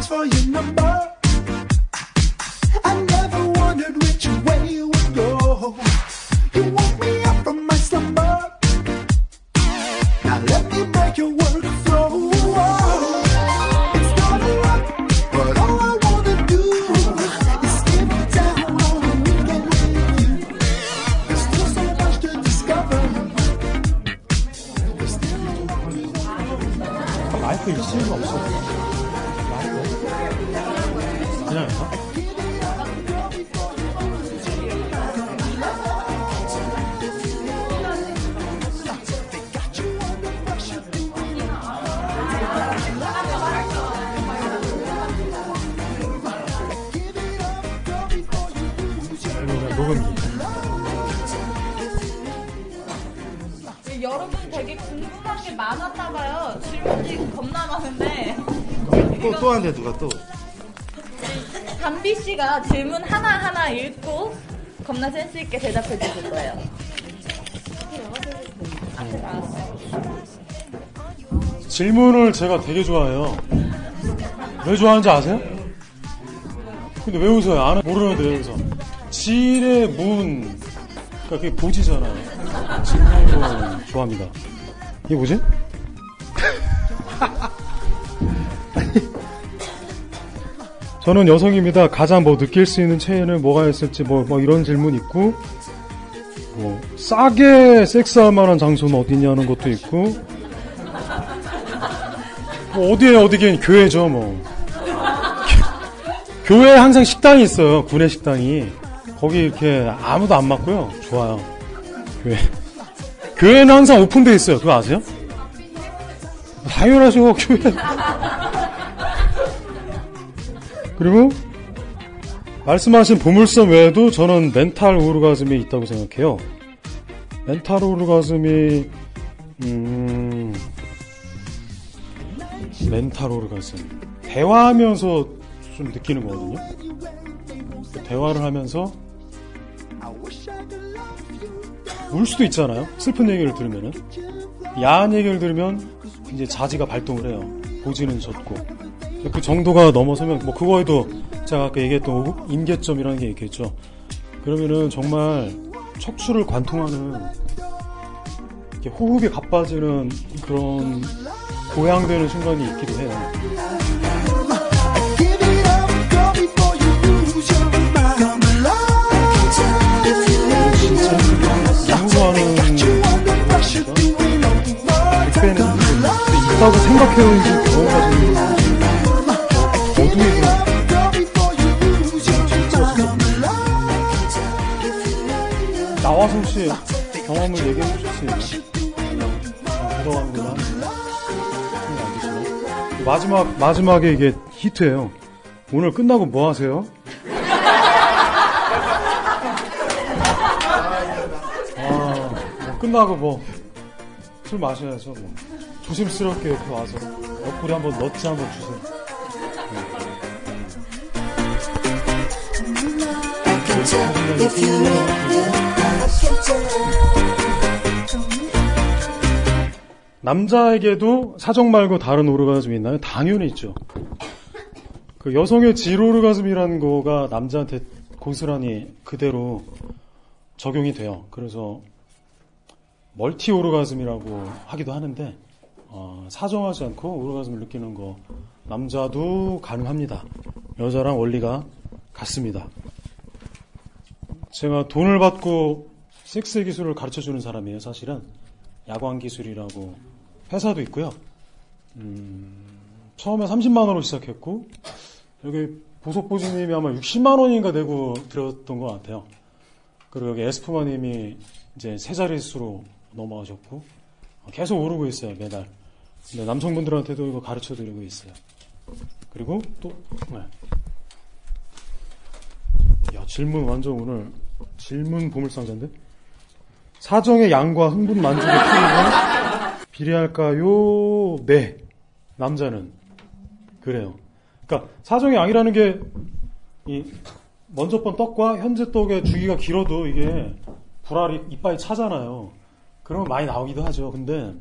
Boss for your number. I never wondered which way you would go. You woke me up from my slumber. Now let me make your work flow. It's not a lot, but all you. 녹음기. 여러분 되게 궁금한 게 많았나 봐요. 질문이 겁나 많은데 또, 또 한대 누가 또. 담비 씨가 질문 하나 하나 읽고 겁나 센스 있게 대답해 주실 거예요. 앞에 나왔어요. 질문을 제가 되게 좋아해요. 왜 좋아하는지 아세요? 근데 왜 웃어요? 아는 모르는데 여기서 질의 문 그러니까 그게 보지잖아요. 질문을 좋아합니다. 이게 뭐지? 저는 여성입니다. 가장 뭐 느낄 수 있는 체에는 뭐가 있을지 뭐, 뭐 이런 질문 있고 뭐 싸게 섹스할 만한 장소는 어디냐는 것도 있고 뭐 어디에 어디긴 교회죠 뭐 교회에 항상 식당이 있어요 구내 식당이 거기 이렇게 아무도 안 맞고요 좋아요 교회 교회는 항상 오픈돼 있어요 그거 아세요? 당연하죠 교회 그리고 말씀하신 보물섬 외에도 저는 멘탈 오르가즘이 있다고 생각해요 멘탈 오르가즘이 음 멘탈 오르가즘. 대화하면서 좀 느끼는 거거든요. 대화를 하면서 울 수도 있잖아요. 슬픈 얘기를 들으면은. 야한 얘기를 들으면 이제 자지가 발동을 해요. 보지는 젖고. 그 정도가 넘어서면 뭐 그거에도 제가 아까 얘기했던 오- 임계점이라는 게 있겠죠. 그러면은 정말 척추를 관통하는 호흡이 가빠지는 그런 고양되는 순간이 있기도 해요. 백배는 있다고 along, 나와서 혹시 경험을 얘기해 주실 수 있나요? 아, 알겠습니다. 마지막, 마지막에 이게 히트예요. 오늘 끝나고 뭐 하세요? 아, 뭐 끝나고 뭐, 술 마셔야죠, 뭐. 조심스럽게 옆에 와서 옆구리 한번 넣지 한번 주세요. 남자에게도 사정 말고 다른 오르가즘이 있나요? 당연히 있죠. 그 여성의 질 오르가즘이라는 거가 남자한테 고스란히 그대로 적용이 돼요. 그래서 멀티 오르가즘이라고 하기도 하는데 어, 사정하지 않고 오르가즘을 느끼는 거 남자도 가능합니다. 여자랑 원리가 같습니다. 제가 돈을 받고 섹스 기술을 가르쳐 주는 사람이에요, 사실은. 야광 기술이라고 회사도 있고요. 음, 처음에 30만 원으로 시작했고 여기 보석보지님이 아마 60만 원인가 내고 들었던 것 같아요. 그리고 여기 에스프마님이 이제 세 자릿수로 넘어가셨고 계속 오르고 있어요 매달. 근데 남성분들한테도 이거 가르쳐 드리고 있어요. 그리고 또 네. 야 질문 완전 오늘 질문 보물상자인데 사정의 양과 흥분 만족의 피임은 비례할까요? 네 남자는 그래요. 그러니까 사정의 양이라는 게 이 먼저 번 떡과 현재 떡의 주기가 길어도 이게 불알이 이빨이 차잖아요. 그러면 많이 나오기도 하죠. 근데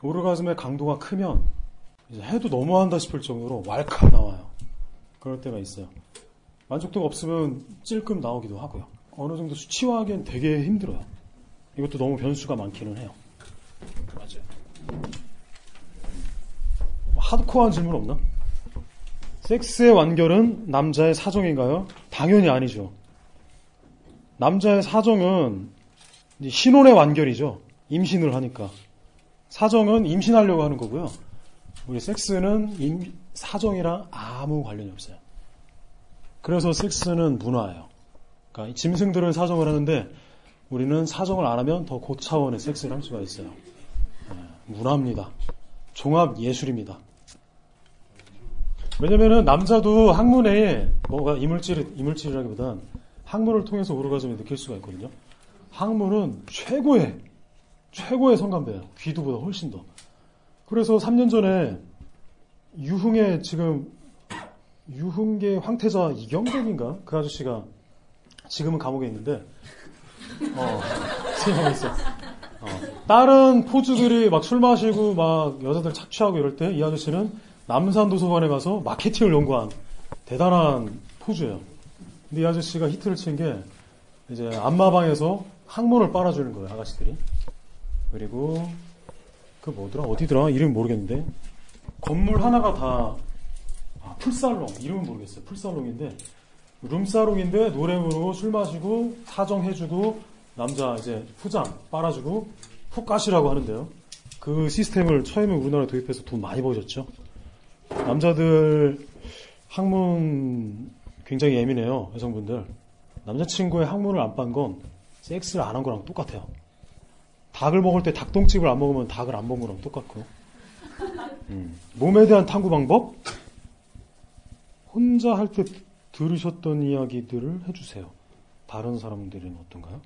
오르가즘의 강도가 크면 이제 해도 너무한다 싶을 정도로 왈칵 나와요. 그럴 때가 있어요. 만족도가 없으면 찔끔 나오기도 하고요. 어느 정도 수치화하기엔 되게 힘들어요. 이것도 너무 변수가 많기는 해요. 맞아요. 하드코어한 질문 없나? 섹스의 완결은 남자의 사정인가요? 당연히 아니죠. 남자의 사정은 신혼의 완결이죠. 임신을 하니까. 사정은 임신하려고 하는 거고요. 우리 섹스는 임- 사정이랑 아무 관련이 없어요. 그래서 섹스는 문화예요. 그러니까 짐승들은 사정을 하는데 우리는 사정을 안 하면 더 고차원의 섹스를 할 수가 있어요. 네, 문화입니다. 종합 예술입니다. 왜냐면은 남자도 학문에 뭐가 이물질, 이물질이라기보단 학문을 통해서 오르가즘을 느낄 수가 있거든요. 학문은 최고의, 최고의 성감대예요. 귀두보다 훨씬 더. 그래서 3년 전에 유흥의 지금 유흥계 황태자 이경덕인가 그 아저씨가 지금은 감옥에 있는데 어 생각하고 있어. 어, 다른 포주들이 막 술 마시고 막 여자들 착취하고 이럴 때 이 아저씨는 남산 도서관에 가서 마케팅을 연구한 대단한 포주예요. 근데 이 아저씨가 히트를 친 게 이제 안마방에서 항문을 빨아주는 거예요 아가씨들이. 그리고 그 뭐더라? 어디더라? 이름 모르겠는데. 건물 하나가 다 아, 풀살롱. 이름은 모르겠어요. 풀살롱인데. 룸사롱인데 노래 부르고 술 마시고 사정해주고 남자 이제 후장 빨아주고 푹 가시라고 하는데요. 그 시스템을 처음에 우리나라에 도입해서 돈 많이 버셨죠. 남자들 항문 굉장히 예민해요 여성분들. 남자친구의 항문을 안 빤 건 섹스를 안 한 거랑 똑같아요 닭을 먹을 때 닭똥집을 안 먹으면 닭을 안 먹은 거랑 똑같고. 음. 몸에 대한 탐구 방법? 혼자 할 때 들으셨던 이야기들을 해주세요. 다른 사람들은 어떤가요?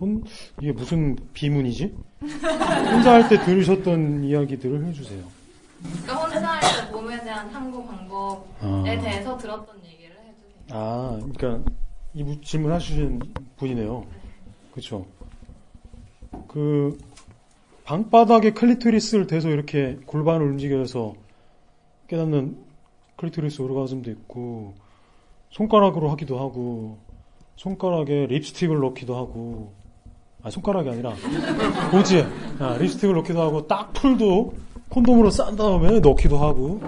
혼, 이게 무슨 비문이지? 혼자 할 때 들으셨던 이야기들을 해주세요. 그러니까 혼자 할 때 몸에 대한 탐구 방법에 아. 대해서 들었던 얘기를 해주세요. 아, 그러니까 이 무- 질문 하시는 분이네요. 그렇죠. 그 방바닥에 클리토리스를 대서 이렇게 골반을 움직여서 깨닫는 클리토리스 오르가즘도 있고 손가락으로 하기도 하고 손가락에 립스틱을 넣기도 하고 아 손가락이 아니라 고지에 아, 립스틱을 넣기도 하고 딱 풀도 콘돔으로 싼 다음에 넣기도 하고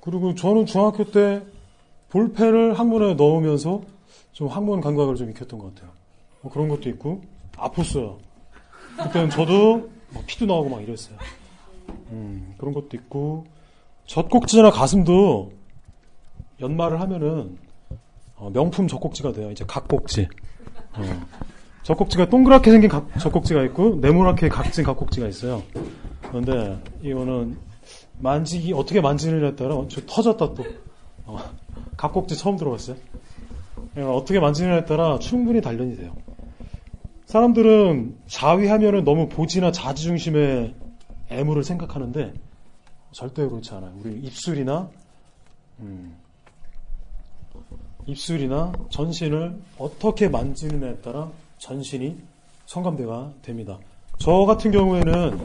그리고 저는 중학교 때 볼펜을 항문에 넣으면서 좀 항문 감각을 좀 익혔던 것 같아요. 뭐 그런 것도 있고 아팠어요. 그때는 저도 막 피도 나오고 막 이랬어요. 음, 그런 것도 있고 젖꼭지나 가슴도 연말을 하면은 어, 명품 젖꼭지가 돼요. 이제 각꼭지. 어. 젖꼭지가 동그랗게 생긴 각- 젖꼭지가 있고 네모나게 각진 각꼭지가 있어요. 그런데 이거는 만지기 어떻게 만지느냐에 따라 저 터졌다 또 어, 각꼭지 처음 들어봤어요. 그러니까 어떻게 만지느냐에 따라 충분히 단련이 돼요. 사람들은 자위하면은 너무 보지나 자지 중심의 애물을 생각하는데 절대 그렇지 않아요. 우리 입술이나 음, 입술이나 전신을 어떻게 만지느냐에 따라 전신이 성감대가 됩니다. 저 같은 경우에는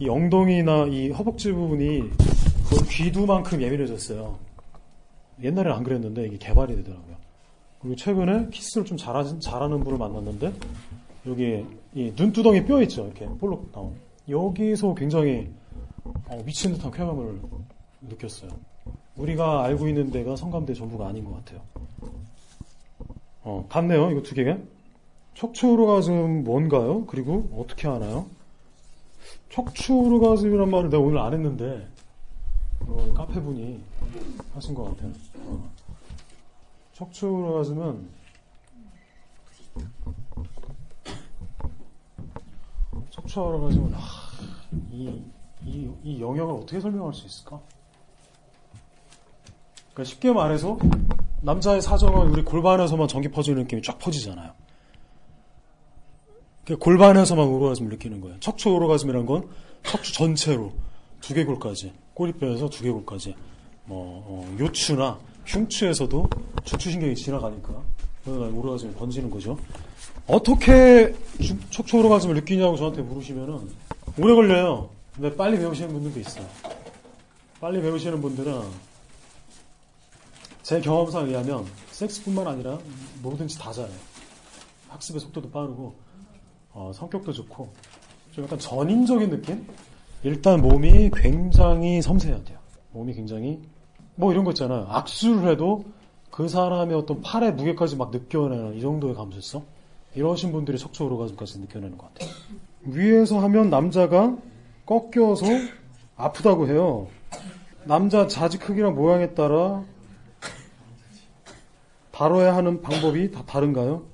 이 엉덩이나 이 허벅지 부분이 거의 귀두만큼 예민해졌어요. 옛날에는 안 그랬는데 이게 개발이 되더라고요. 그리고 최근에 키스를 좀 잘하, 잘하는 분을 만났는데 여기 이 눈두덩이 뼈 있죠 이렇게 볼록 나온 여기서 굉장히 어, 미친 듯한 쾌감을 느꼈어요. 우리가 알고 있는 데가 성감대 전부가 아닌 것 같아요. 어, 같네요 이거 두 개가. 척추 오르가즘 뭔가요? 그리고 어떻게 하나요? 척추 오르가즘이란 말을 내가 오늘 안 했는데 어, 카페 분이 하신 것 같아요. 어. 척추 오르가즘은 척추 오르가즘은 아, 이, 이, 이 영역을 어떻게 설명할 수 있을까? 그러니까 쉽게 말해서 남자의 사정은 우리 골반에서만 전기 퍼지는 느낌이 쫙 퍼지잖아요. 그러니까 골반에서만 오르가즘을 느끼는 거예요. 척추 오르가즘이라는 건 척추 전체로 두개골까지 꼬리뼈에서 두개골까지 뭐 어, 요추나 흉추에서도 척추신경이 지나가니까 오르가즘이 번지는 거죠. 어떻게 주- 척추 오르가즘을 느끼냐고 저한테 물으시면은 오래 걸려요. 근데 빨리 배우시는 분들도 있어요. 빨리 배우시는 분들은 제 경험상 의하면 섹스뿐만 아니라 뭐든지 다 잘해요. 학습의 속도도 빠르고 어, 성격도 좋고 좀 약간 전인적인 느낌? 일단 몸이 굉장히 섬세해야 돼요. 몸이 굉장히 뭐 이런 거 있잖아요. 악수를 해도 그 사람의 어떤 팔의 무게까지 막 느껴내는 이 정도의 감수성 이러신 분들이 척추 오르가즘까지 느껴내는 것 같아요. 위에서 하면 남자가 꺾여서 아프다고 해요. 남자 자지 크기랑 모양에 따라 다뤄야 하는 방법이 다 다른가요?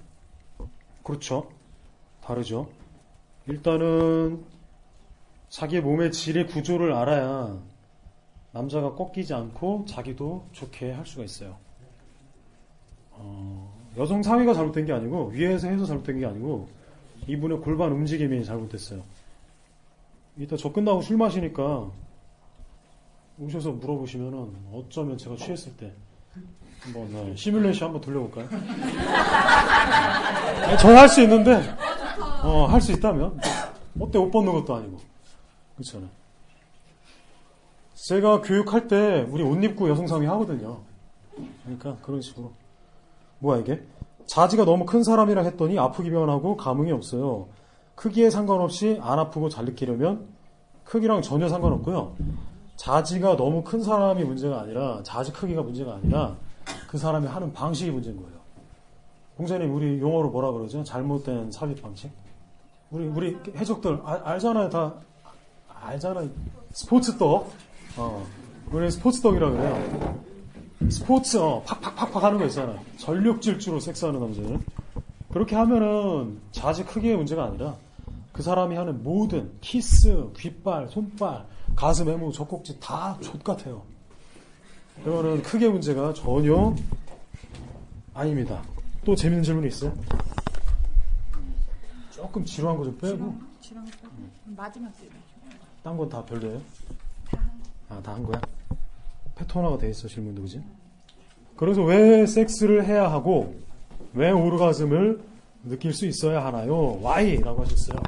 그렇죠. 다르죠. 일단은 자기 몸의 질의 구조를 알아야 남자가 꺾이지 않고 자기도 좋게 할 수가 있어요. 어, 여성 상위가 잘못된 게 아니고 위에서 해서 잘못된 게 아니고 이분의 골반 움직임이 잘못됐어요. 이따 저 끝나고 술 마시니까 오셔서 물어보시면은 어쩌면 제가 취했을 때 한번 네, 시뮬레이션 한번 돌려볼까요? 저는 할수 있는데 어, 할 수 있다면 어때 옷 벗는 것도 아니고 그렇잖아요. 제가 교육할 때 우리 옷 입고 여성 상위 하거든요. 그러니까 그런 식으로 뭐야 이게 자지가 너무 큰 사람이라 했더니 아프기만 하고 감흥이 없어요. 크기에 상관없이 안 아프고 잘 느끼려면 크기랑 전혀 상관없고요. 자지가 너무 큰 사람이 문제가 아니라 자지 크기가 문제가 아니라 그 사람이 하는 방식이 문제인 거예요. 공자님 우리 용어로 뭐라 그러죠? 잘못된 삽입 방식. 우리 우리 해적들 알, 알잖아요 다 알잖아요. 스포츠 떡. 어, 우리 스포츠 떡이라 그래요. 스포츠 어, 팍팍팍팍 하는 거 있잖아요. 전력 질주로 섹스하는 남자들. 그렇게 하면은 자지 크기의 문제가 아니라 그 사람이 하는 모든 키스, 귓발, 손발, 가슴, 애무, 젖꼭지 다 좆같아요. 그러면은 크기의 문제가 전혀 아닙니다. 또 재밌는 질문이 있어요? 조금 지루한 거 좀 빼고 마지막 질문. 딴건 다 별로예요? 아, 다 한 거야? 패턴화가 돼 있어, 질문도, 그지? 그래서 왜 섹스를 해야 하고, 왜 오르가즘을 느낄 수 있어야 하나요? Why? 라고 하셨어요.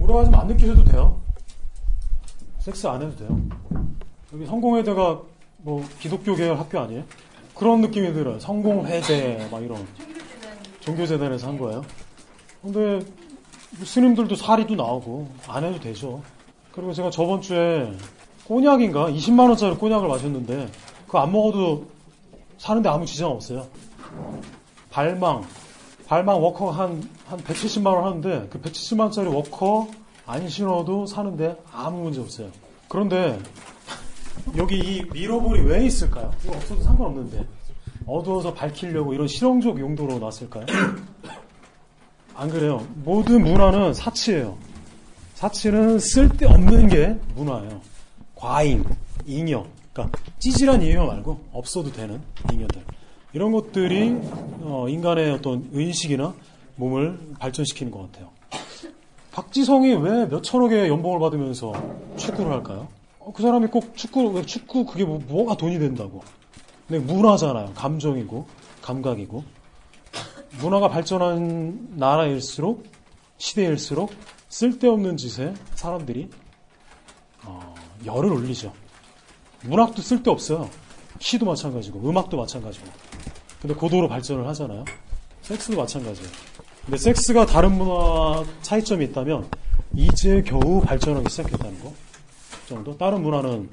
오르가즘 안 느끼셔도 돼요. 섹스 안 해도 돼요. 여기 성공회대가 뭐 기독교 계열 학교 아니에요? 그런 느낌이 들어요. 성공회대, 막 이런. 종교재단에서 한 거예요. 근데 스님들도 사리도 나오고 안 해도 되죠. 그리고 제가 저번 주에 꼬냑인가 20만 원짜리 꼬냑을 마셨는데 그거 안 먹어도 사는데 아무 지장 없어요. 발망 발망 워커 한 한 170만 원 하는데 그 170만 원짜리 워커 안 신어도 사는데 아무 문제 없어요. 그런데 여기 이 미러볼이 왜 있을까요? 이거 없어도 상관없는데 어두워서 밝히려고 이런 실용적 용도로 놨을까요? 안 그래요. 모든 문화는 사치예요. 사치는 쓸데없는 게 문화예요. 과잉, 잉여, 그러니까 찌질한 잉여 말고 없어도 되는 잉여들. 이런 것들이 어, 인간의 어떤 의식이나 몸을 발전시키는 것 같아요. 박지성이 왜 몇천억의 연봉을 받으면서 축구를 할까요? 어, 그 사람이 꼭 축구, 왜 축구 그게 뭐, 뭐가 돈이 된다고. 근데 문화잖아요. 감정이고, 감각이고. 문화가 발전한 나라일수록, 시대일수록 쓸데없는 짓에 사람들이 어, 열을 올리죠. 문학도 쓸데없어요. 시도 마찬가지고, 음악도 마찬가지고. 근데 고도로 발전을 하잖아요. 섹스도 마찬가지예요. 근데 섹스가 다른 문화 차이점이 있다면, 이제 겨우 발전하기 시작했다는 거 정도. 다른 문화는,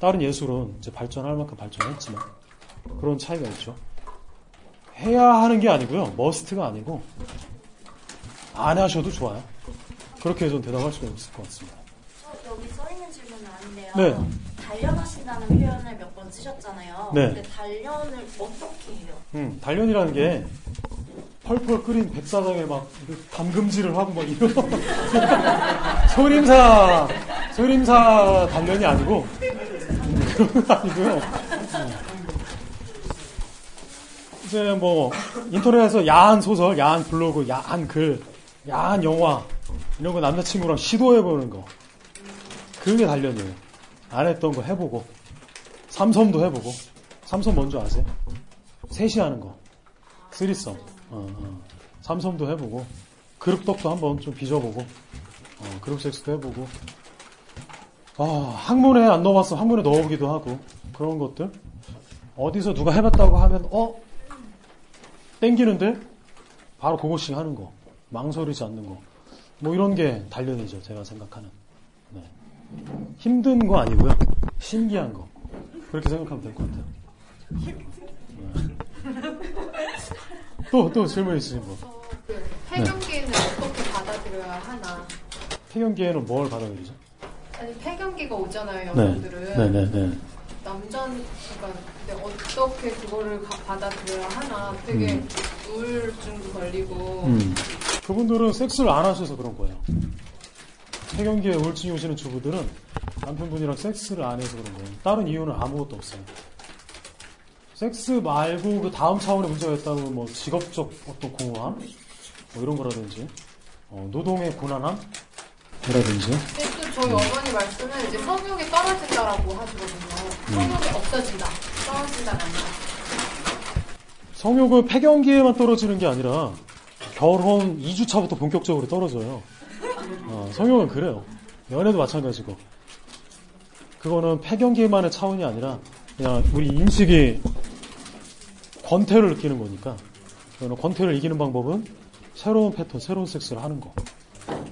다른 예술은 이제 발전할 만큼 발전했지만, 그런 차이가 있죠. 해야 하는 게 아니고요. 머스트가 아니고, 안 하셔도 좋아요. 그렇게 좀 대답할 수가 있을 것 같습니다. 아닌데요. 네. 단련하신다는 표현을 몇 번 쓰셨잖아요. 네. 근데 단련을 어떻게 해요? 음, 단련이라는 게 펄펄 끓인 백사장에 막 담금질을 하고 막 이런 소림사 소림사 단련이 아니고 음, 그런 거 아니고요. 음. 이제 뭐 인터넷에서 야한 소설, 야한 블로그, 야한 글, 야한 영화 이런 거 남자친구랑 시도해 보는 거 그게 단련이에요. 안 했던 거 해보고 삼섬도 해보고 삼섬 뭔지 아세요? 셋이 하는 거. 쓰리썸. 어, 어. 삼섬도 해보고 그룹떡도 한번 좀 빚어보고 어, 그룹 섹스도 해보고. 아, 학문에 안 넣어봤어. 학문에 넣어보기도 하고. 그런 것들. 어디서 누가 해봤다고 하면 어? 땡기는데? 바로 그것씩 하는 거. 망설이지 않는 거. 뭐 이런 게 단련이죠 제가 생각하는. 네. 힘든 거 아니고요 신기한 거 그렇게 생각하면 될 것 같아요 또, 또 질문 있으신 분. 그 폐경기는 어떻게 받아들여야 하나? 폐경기에는 뭘 받아들이죠? 아니 폐경기가 오잖아요 네. 여성들은 네 네 네. 네. 남자는 그러니까 근데 어떻게 그거를 가- 받아들여야 하나? 되게 음. 우울증도 걸리고 음. 그분들은 섹스를 안 하셔서 그런 거예요. 폐경기에 우울증이 오시는 주부들은 남편분이랑 섹스를 안 해서 그런 거예요. 다른 이유는 아무것도 없어요. 섹스 말고 그 다음 차원의 문제가 있다면 뭐 직업적 어떤 공허함? 뭐 이런 거라든지, 어, 노동의 고난함? 이라든지. 근데 또 저희 어머니 말씀은 이제 성욕이 떨어진다라고 하시거든요. 음. 성욕이 없어진다. 떨어진다가 아니라. 성욕은 폐경기에만 떨어지는 게 아니라 결혼 2주차부터 본격적으로 떨어져요. 어, 성욕은 그래요. 연애도 마찬가지고. 그거는 폐경기만의 차원이 아니라 그냥 우리 인식이 권태를 느끼는 거니까 그거는 권태를 이기는 방법은 새로운 패턴, 새로운 섹스를 하는 거.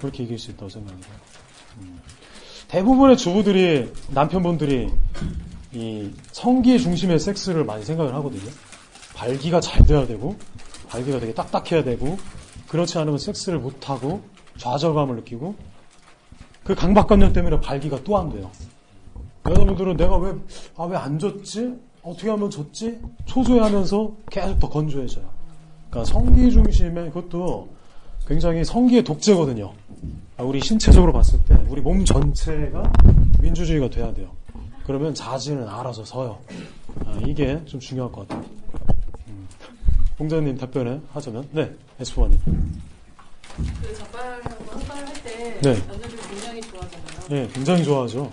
그렇게 이길 수 있다고 생각합니다. 음. 대부분의 주부들이 남편분들이 이 성기 중심의 섹스를 많이 생각을 하거든요. 발기가 잘 돼야 되고 발기가 되게 딱딱해야 되고 그렇지 않으면 섹스를 못하고 좌절감을 느끼고 그 강박관념 때문에 발기가 또 안 돼요. 여자분들은 내가 왜, 아, 왜 안 졌지? 어떻게 하면 졌지? 초조해하면서 계속 더 건조해져요. 그러니까 성기 중심의 그것도 굉장히 성기의 독재거든요. 아, 우리 신체적으로 봤을 때 우리 몸 전체가 민주주의가 돼야 돼요. 그러면 자지는 알아서 서요. 아, 이게 좀 중요할 것 같아요. 음. 봉자님 답변을 하자면, 네, 에스포아님. 그 작가랑 한달 할때 네. 남자들이 굉장히 좋아하잖아요. 네, 굉장히 좋아하죠.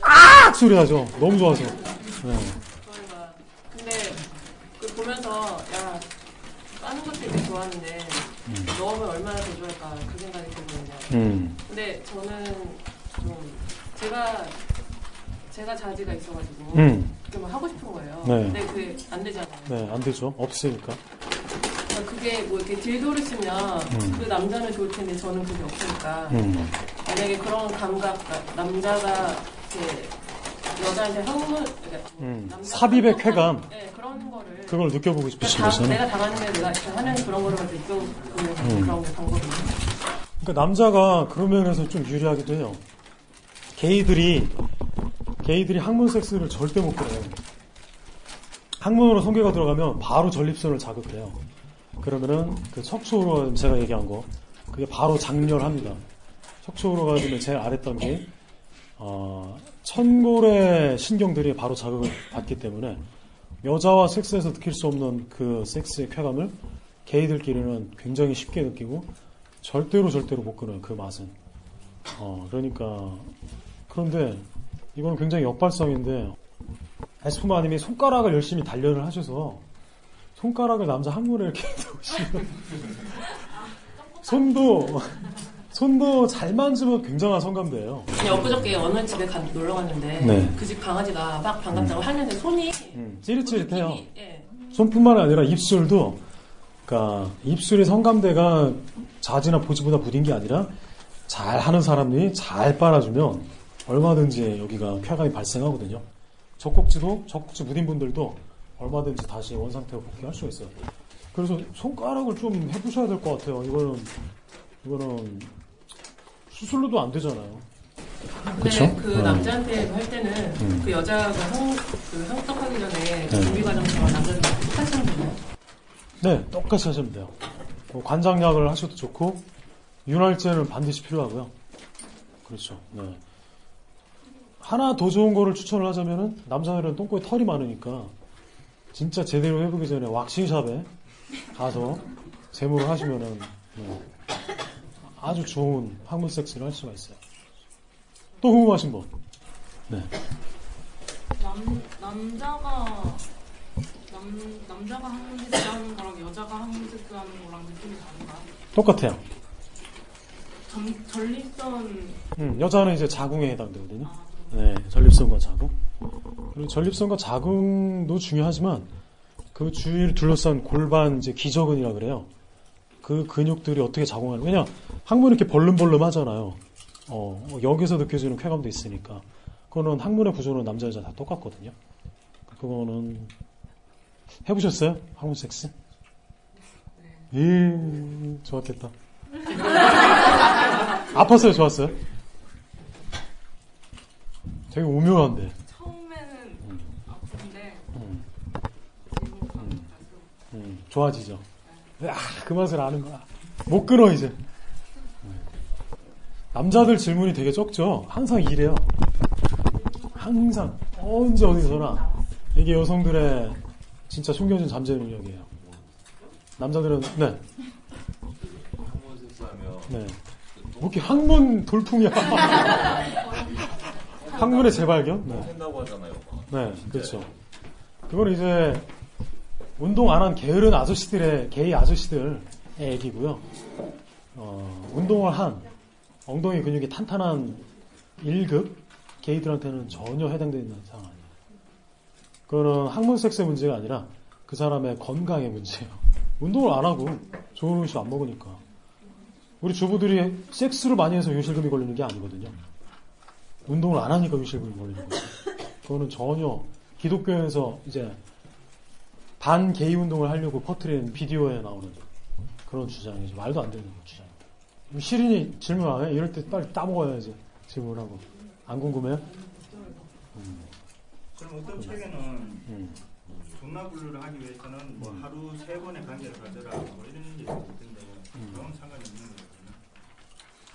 아! 소리 나죠? 너무 좋아서. 네. 근데 그 보면서 야 까는 것도 되게 좋아하는데 넣으면 얼마나 더 좋을까 그 생각이 들거든요. 음. 근데 저는 좀 제가 제가 자지가 있어가지고 음. 그게 막 하고 싶은 거예요. 네. 근데 그게 안 되잖아요. 네, 안 되죠. 없으니까. 그러니까 그게 뭐 이렇게 딜도를 쓰면 음. 그 남자는 좋을 텐데 저는 그게 없으니까 음. 만약에 그런 감각 그러니까 남자가 이렇게 여자한테 항문 그러니까 음. 삽입의 쾌감. 네 그런 거를 그걸 느껴보고 싶으신 다, 거잖아요. 내가 당하는 게 내가 이렇게 하는 그런 거를 가지고 느껴보는 음. 그런 방법이 그러니까 남자가 그런 면에서 좀 유리하기도 해요. 게이들이 게이들이 항문 섹스를 절대 못 그래요. 항문으로 성게가 들어가면 바로 전립선을 자극해요. 그러면은 그 척추로 제가 얘기한 거 그게 바로 장렬합니다. 척추로 가지면 제일 아랫단계 어, 천골의 신경들이 바로 자극을 받기 때문에 여자와 섹스에서 느낄 수 없는 그 섹스의 쾌감을 게이들끼리는 굉장히 쉽게 느끼고 절대로 절대로 못 끊어요 그 맛은. 어 그러니까 그런데 이건 굉장히 역발상인데 에스푸마님이 손가락을 열심히 단련을 하셔서 손가락을 남자 항문에 이렇게 놓으시면 손도 손도 잘 만지면 굉장한 성감대예요. 그냥 엊그저께 어느 집에 가, 놀러 갔는데 네. 그집 강아지가 막 반갑다고 하는데 손이 음, 찌릿찌릿해요. 느낌이, 예. 손뿐만 아니라 입술도 그러니까 입술의 성감대가 자지나 보지보다 무딘 게 아니라 잘 하는 사람이 잘 빨아주면 얼마든지 여기가 쾌감이 발생하거든요. 젖꼭지도 젖꼭지 무딘 분들도 얼마든지 다시 원상태로 복귀할 수가 있어요. 그래서 손가락을 좀 해보셔야 될 것 같아요. 이거는 이거는 수술로도 안 되잖아요. 근데 그쵸? 그 어. 남자한테 할 때는 음. 그 여자가 성, 그 성적하기 전에 네. 준비 과정처럼 남자들 똑같이 하면 되나요? 네, 똑같이 하시면 돼요. 뭐 관장약을 하셔도 좋고 윤활제는 반드시 필요하고요. 그렇죠. 네. 하나 더 좋은 거를 추천을 하자면은 남자들은 똥꼬에 털이 많으니까 진짜 제대로 해보기 전에 왁싱샵에 가서 제모를 하시면은 네, 아주 좋은 항문 섹스를 할 수가 있어요. 또 궁금하신 분? 네. 남, 남자가 남, 남자가 항문 섹스 하는 거랑 여자가 항문 섹스 하는 거랑 느낌이 다른가요? 똑같아요. 전, 전립선 음, 여자는 이제 자궁에 해당되거든요. 네, 전립선과 자궁. 그리고 전립선과 자궁도 중요하지만 그 주위를 둘러싼 골반 이제 기저근이라 그래요. 그 근육들이 어떻게 작용하는? 왜냐 항문이 이렇게 벌름벌름 하잖아요. 어, 여기서 느껴지는 쾌감도 있으니까. 그거는 항문의 구조는 남자 여자 다 똑같거든요. 그거는 해보셨어요? 항문 섹스? 예, 좋았겠다. 아팠어요, 좋았어요? 되게 오묘한데. 처음에는 아픈데 음. 음, 좋아지죠. 아, 그 맛을 아는 거야. 못 끊어, 이제. 남자들 질문이 되게 적죠? 항상 이래요. 항상. 언제 어디서나. 이게 여성들의 진짜 숨겨진 잠재 능력이에요. 남자들은, 네. 네. 뭐 이렇게 항문 돌풍이야. 항문의 재발견? 네. 된다고 하잖아요. 네, 그렇죠. 그거는 이제 운동 안 한 게으른 아저씨들의 게이 아저씨들의 얘기고요. 어, 운동을 한 엉덩이 근육이 탄탄한 1급 게이들한테는 전혀 해당되는 상황 아니에요. 그거는 항문 섹스의 문제가 아니라 그 사람의 건강의 문제예요. 운동을 안 하고 좋은 음식 안 먹으니까. 우리 주부들이 섹스를 많이 해서 요실금이 걸리는 게 아니거든요. 운동을 안 하니까 요실금이 걸리는 거죠. 그거는 전혀 기독교에서 이제 반 게이 운동을 하려고 퍼뜨린 비디오에 나오는 그런 주장이죠. 말도 안 되는 주장입니다. 시린이 질문 안 해? 이럴 때 빨리 따먹어야지 질문하고. 안 궁금해요? 음. 그럼 어떤 책에는 음. 존나 분류를 하기 위해서는 뭐 하루 세 번의 관계를 가져라 뭐 이런 게 있던데 그건 상관이 없는 거거든요.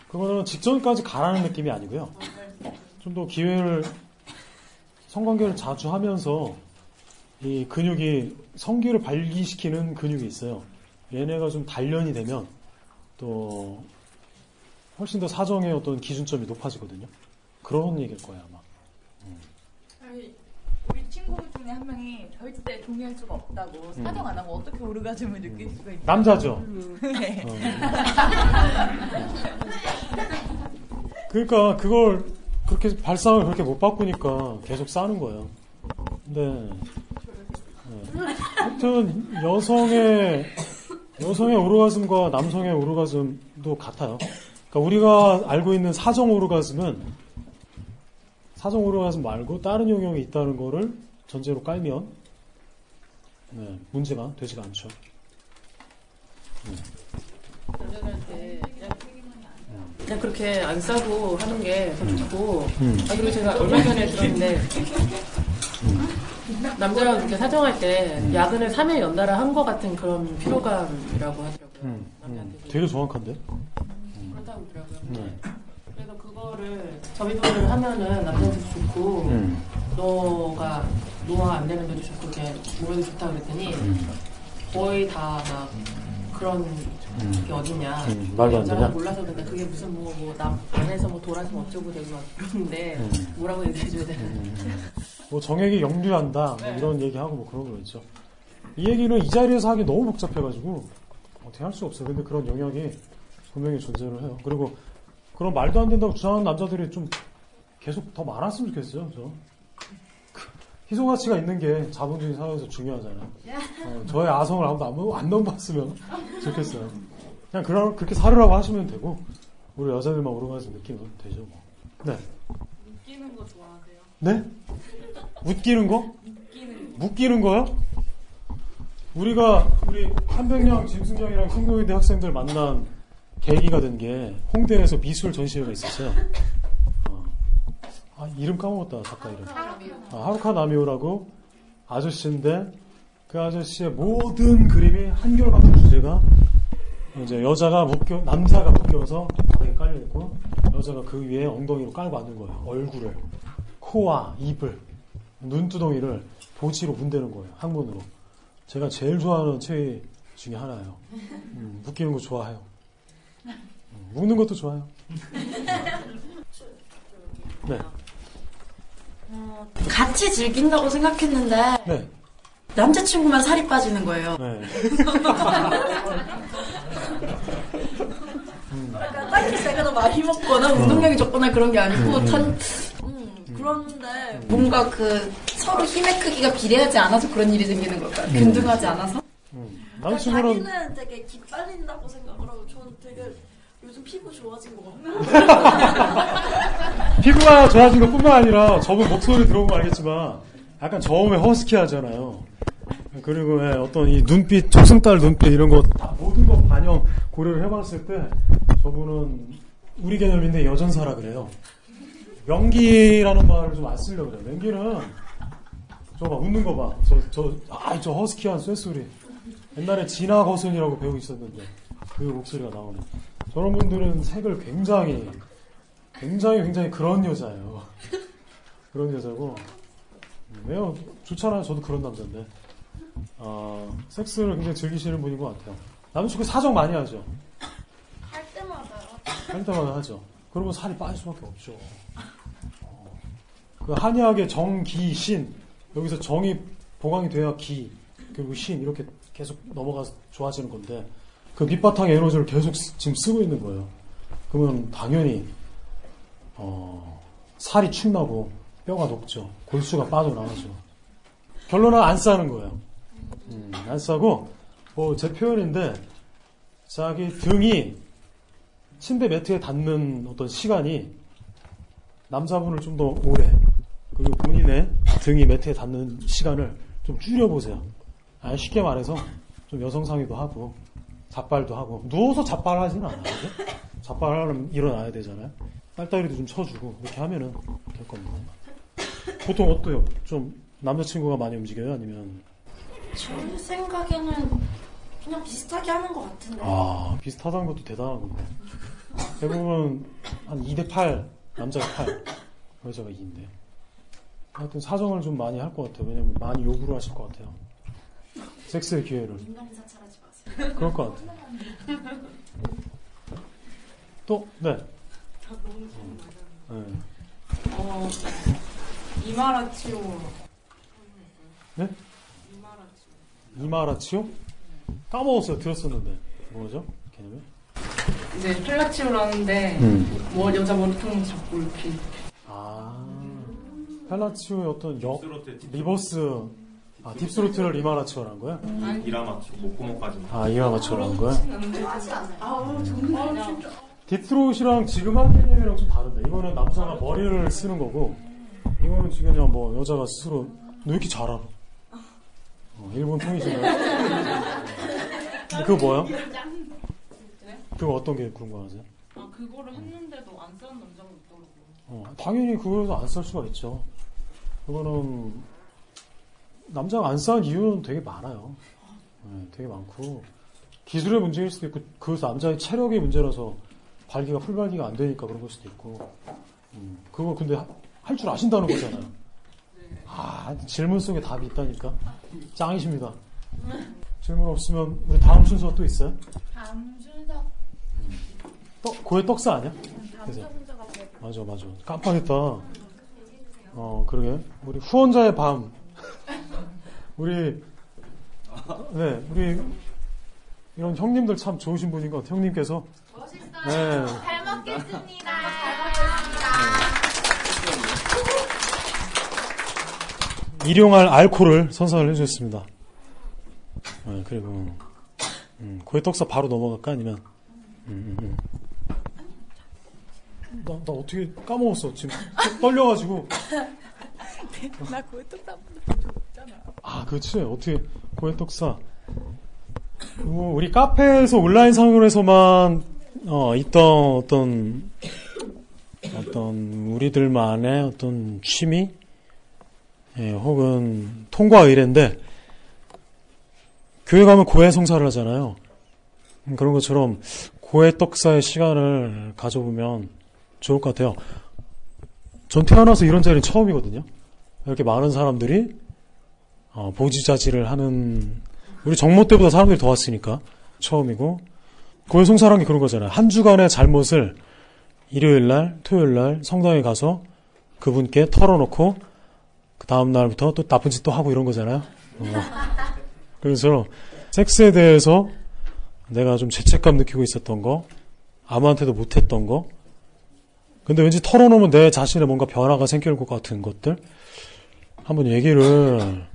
그거는 직전까지 가라는 느낌이 아니고요. 좀 더 기회를 성관계를 자주 하면서 이 근육이 성기를 발기시키는 근육이 있어요. 얘네가 좀 단련이 되면 또 훨씬 더 사정의 어떤 기준점이 높아지거든요. 그런 얘기일 거예요 아마. 아니, 우리 친구 중에 한 명이 절대 동의할 수가 없다고 사정 안 하고 어떻게 오르가즘을 느낄 수가 있나? 남자죠. 네. 어. 그러니까 그걸 그렇게 발상을 그렇게 못 바꾸니까 계속 싸는 거예요. 근데 네. 하여튼 여성의 여성의 오르가즘과 남성의 오르가즘도 같아요. 그러니까 우리가 알고 있는 사정 오르가즘은 사정 오르가즘 말고 다른 영역이 있다는 거를 전제로 깔면 네, 문제가 되지가 않죠. 남자들한테 그냥, 그렇게 안 싸고 하는 게 더 좋고 음. 아 그리고 제가 얼마 전에 들었는데 남자가 그렇게 사정할 때 야근을 3일 연달아 한것 같은 그런 피로감이라고 하더라고요. 음, 음, 되게 정확한데? 그렇다고 하더라고요. 네. 그래서 그거를 저비도를 하면은 남자한테도 좋고 음. 너가 노화 안 되는 데도 좋고 이렇게 몸에도 좋다 그랬더니 음. 거의 다 막 그런 음. 게 어딨냐 음, 말도 안 되냐? 몰라서 그런다 그게 무슨 뭐 뭐 남 안에서 뭐 돌아서면 어쩌고 되고 막 그러는데 음. 뭐라고 얘기해줘야 되나 뭐 정액이 역류한다 뭐 이런 얘기하고 뭐 그런 거 있죠. 이 얘기는 이 자리에서 하기 너무 복잡해가지고 어떻게 할 수 없어요. 근데 그런 영역이 분명히 존재를 해요. 그리고 그런 말도 안 된다고 주장하는 남자들이 좀 계속 더 많았으면 좋겠어요. 저. 그 희소 가치가 있는 게 자본주의 사회에서 중요하잖아요. 어, 저의 아성을 아무도 안, 안 넘봤으면 좋겠어요. 그냥 그러, 그렇게 살으라고 하시면 되고 우리 여자들만 오르가서 느끼면 되죠. 뭐. 네. 웃기는 거 좋아하세요? 네? 웃기는 거? 웃기는 묶이는 거요? 우리가 우리 한백령, 짐승령이랑 신고인대 학생들 만난 계기가 된 게 홍대에서 미술 전시회가 있었어요. 어, 아, 이름 까먹었다, 작가 이름. 아, 하루카 나미오라고 아저씨인데 그 아저씨의 모든 그림이 한결같은 주제가 이제 여자가 묶여 남자가 묶여서 바닥에 깔려 있고 여자가 그 위에 엉덩이로 깔고 앉는 거예요. 얼굴을 코와 입을 눈두덩이를 보지로 문대는 거예요. 항문으로. 제가 제일 좋아하는 책 중에 하나예요. 음, 묶이는 거 좋아해요. 음, 묶는 것도 좋아요. 네. 어, 같이 즐긴다고 생각했는데 네. 남자친구만 살이 빠지는 거예요. 네. 그러니까 제가 더 많이 먹거나 운동량이 적거나 그런 게 아니고 음. 단 음, 그런데 뭔가 그 서로 힘의 크기가 비례하지 않아서 그런 일이 생기는 걸까요? 음. 균등하지 않아서? 남자친구는 자기는 되게 기빨린다고 생각을 하고 저는 되게 요즘 피부 좋아진 것 같아요. 피부가 좋아진 것 뿐만 아니라 저분 목소리 들어보면 알겠지만 약간 저음에 허스키하잖아요. 그리고 예, 어떤 이 눈빛, 초승달 눈빛 이런 거 다 모든 거 반영 고려를 해봤을 때 저분은 우리 개념인데 여전사라 그래요. 명기라는 말을 좀 안 쓰려고 그래요. 명기는 저거 봐, 웃는 거 봐. 저, 저, 아, 저 허스키한 쇠소리. 옛날에 진화 거순이라고 배우 있었는데 그 목소리가 나오네. 저런 분들은 색을 굉장히 굉장히 굉장히 그런 여자예요. 그런 여자고 매우 좋잖아요. 저도 그런 남자인데 어, 섹스를 굉장히 즐기시는 분인 것 같아요. 남자친구 사정 많이 하죠. 할 때마다 할 때마다 하죠. 그러면 살이 빠질 수밖에 없죠. 어, 그 한의학의 정, 기, 신 여기서 정이 보강이 돼야 기 그리고 신 이렇게 계속 넘어가서 좋아지는 건데 그 밑바탕 에너지를 계속 쓰- 지금 쓰고 있는 거예요. 그러면 당연히 어, 살이 축 나고 뼈가 녹죠. 골수가 빠져나가죠. 결론은 안 싸는 거예요. 음, 안 싸고 뭐 제 표현인데 자기 등이 침대 매트에 닿는 어떤 시간이 남자분을 좀 더 오래 그리고 본인의 등이 매트에 닿는 시간을 좀 줄여보세요. 아, 쉽게 말해서 좀 여성상의도 하고 잡발도 하고 누워서 잡발하지는 않아요. 잡발하려면 일어나야 되잖아요. 딸딸이도 좀 쳐주고 이렇게 하면은 될 겁니다. 보통 어때요? 좀 남자친구가 많이 움직여요? 아니면 제 생각에는 그냥 비슷하게 하는 것 같은데. 아 비슷하다는 것도 대단한 건데 대부분 한 2대 8 남자가 8 여자가 2인데 하여튼 사정을 좀 많이 할 것 같아요 왜냐면 많이 요구를 하실 것 같아요 섹스의 기회를 마세요. 그럴 것 같아요 또? 네, 네. 어, 이마라치오. 네? 이마라치오? 까먹었어요 들었었는데 뭐죠? 개념이? 이제 펠라치오를 하는데 음. 뭐 여자 머리통 잡고 이렇게 아 펠라치오의 어떤 역 deep throat, deep throat. Reverse 아 deep throat를 이마라치오를 한 거야? 이라마치 목구멍까지. 아 이마라치오를 한 거야? 않아요. 아우 정말 진짜. 딥스로트랑 지금 한 개념이랑 좀 다른데 이거는 남자가 머리를 쓰는 거고 이거는 지금 그냥 뭐 여자가 스스로 너왜 이렇게 잘 알아? 어, 일본 통이잖아요. 그거 뭐야? 그거 어떤 게 궁금하세요? 아 그거를 했는데도 안 쓰는 남자가 있더라고요. 어, 당연히 그거에서 안 쓸 수가 있죠. 그거는 남자가 안 쌓은 이유는 되게 많아요. 네, 되게 많고 기술의 문제일 수도 있고 그 남자의 체력의 문제라서 발기가 풀발기가 안 되니까 그런 걸 수도 있고 음, 그거 근데 할 줄 아신다는 거잖아요. 아 질문 속에 답이 있다니까 짱이십니다. 질문 없으면 우리 다음 순서 또 있어요? 다음 순서 떡, 고해 떡사 아니야? 다음 그죠? 순서가 뭐예요? 맞아, 맞아. 깜빡했다. 어, 그러게. 우리 후원자의 밤. 우리, 네, 우리, 이런 형님들 참 좋으신 분인 것 같아요. 형님께서. 네. 잘 먹겠습니다. 일용할 알코올을 선사를 해주셨습니다. 네, 그리고, 음, 고해 떡사 바로 넘어갈까? 아니면, 음, 음, 음. 나, 나 어떻게 까먹었어. 지금 떨려가지고. 나 줬잖아. 아, 그렇지. 어떻게, 고해떡사. 그리고 우리 카페에서 온라인 상으로 해서만, 어, 있던 어떤, 어, 어떤 우리들만의 어떤 취미, 예, 혹은 통과 의례인데 교회 가면 고해 성사를 하잖아요. 음, 그런 것처럼 고해 떡사의 시간을 가져보면 좋을 것 같아요. 전 태어나서 이런 자리는 처음이거든요. 이렇게 많은 사람들이 어, 보지자지를 하는 우리 정모 때보다 사람들이 더 왔으니까 처음이고 고해 성사라는 게 그런 거잖아요. 한 주간의 잘못을 일요일 날, 토요일 날 성당에 가서 그분께 털어놓고 그 다음 날부터 또 나쁜 짓 또 하고 이런 거잖아요. 어. 그래서 섹스에 대해서 내가 좀 죄책감 느끼고 있었던 거, 아무한테도 못했던 거, 근데 왠지 털어놓으면 내 자신의 뭔가 변화가 생길 것 같은 것들 한번 얘기를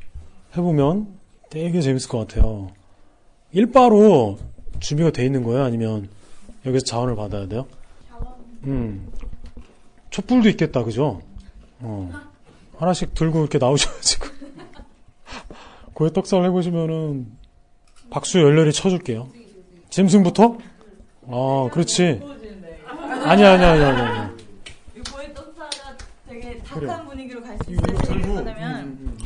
해보면 되게 재밌을 것 같아요. 일바로 준비가 돼 있는 거예요? 아니면 여기서 자원을 받아야 돼요? 음. 촛불도 있겠다, 그죠? 어. 하나씩 들고 이렇게 나오셔가지 고. 고해 떡상을 해보시면은 박수 열렬히 쳐줄게요. 짐승부터? 아, 그렇지. 아니야, 아니야, 아니야, 아니야. 이 고해 떡사가 되게. 탁한 분위기로 갈 수 있어요. 들고, 음, 꺼내면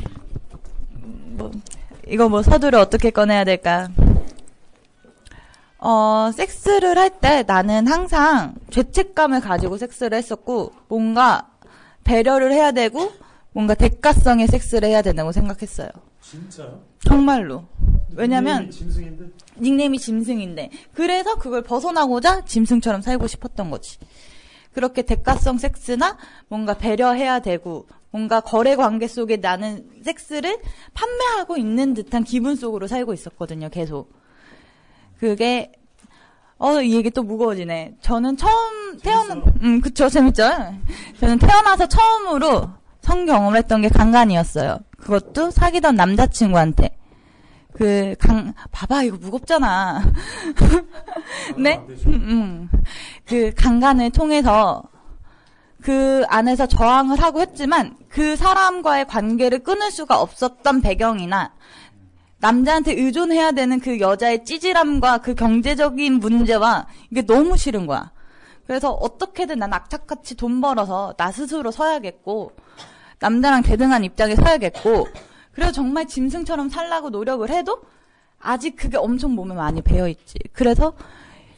뭐 이거 뭐 서두를 어떻게 꺼내야 될까? 어, 섹스를 할 때 나는 항상 죄책감을 가지고 섹스를 했었고, 뭔가 배려를 해야 되고, 뭔가 대가성의 섹스를 해야 된다고 생각했어요. 진짜요? 정말로. 왜냐면, 짐승인데? 닉네임이 짐승인데. 그래서 그걸 벗어나고자 짐승처럼 살고 싶었던 거지. 그렇게 대가성 섹스나 뭔가 배려해야 되고, 뭔가 거래 관계 속에 나는 섹스를 판매하고 있는 듯한 기분 속으로 살고 있었거든요, 계속. 그게, 어, 이 얘기 또 무거워지네. 저는 처음 태어나, 음, 그쵸, 재밌죠? 저는 태어나서 처음으로 성 경험을 했던 게 강간이었어요. 그것도 사귀던 남자친구한테. 그, 강, 봐봐, 이거 무겁잖아. 네? 음, 음. 그 강간을 통해서 그 안에서 저항을 하고 했지만 그 사람과의 관계를 끊을 수가 없었던 배경이나 남자한테 의존해야 되는 그 여자의 찌질함과 그 경제적인 문제와 이게 너무 싫은 거야. 그래서 어떻게든 난 악착같이 돈 벌어서 나 스스로 서야겠고 남자랑 대등한 입장에 서야겠고 그래서 정말 짐승처럼 살라고 노력을 해도 아직 그게 엄청 몸에 많이 배어 있지. 그래서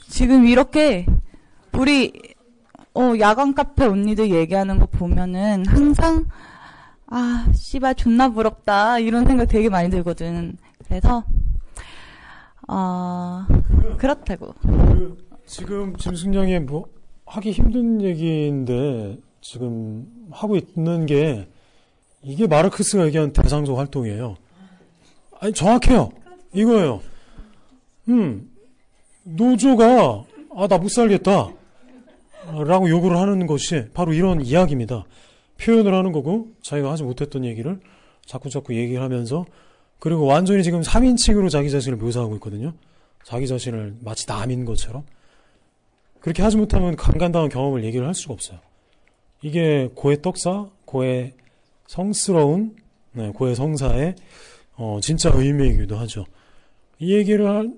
지금 이렇게 우리 어 야간 카페 언니들 얘기하는 거 보면은 항상 아 씨발 존나 부럽다 이런 생각 되게 많이 들거든. 그래서 어 그렇다고. 그 지금 짐승양이 뭐 하기 힘든 얘기인데 지금 하고 있는 게 이게 마르크스가 얘기한 대상적 활동이에요. 아니 정확해요. 이거예요. 음 노조가 아 나 못 살겠다 라고 요구를 하는 것이 바로 이런 이야기입니다. 표현을 하는 거고 자기가 하지 못했던 얘기를 자꾸 자꾸 얘기를 하면서 그리고 완전히 지금 3인칭으로 자기 자신을 묘사하고 있거든요. 자기 자신을 마치 남인 것처럼. 그렇게 하지 못하면 강간당한 경험을 얘기를 할 수가 없어요. 이게 고해 떡사, 고해 성스러운, 네, 고해 성사의 어, 진짜 의미이기도 하죠. 이 얘기를 할-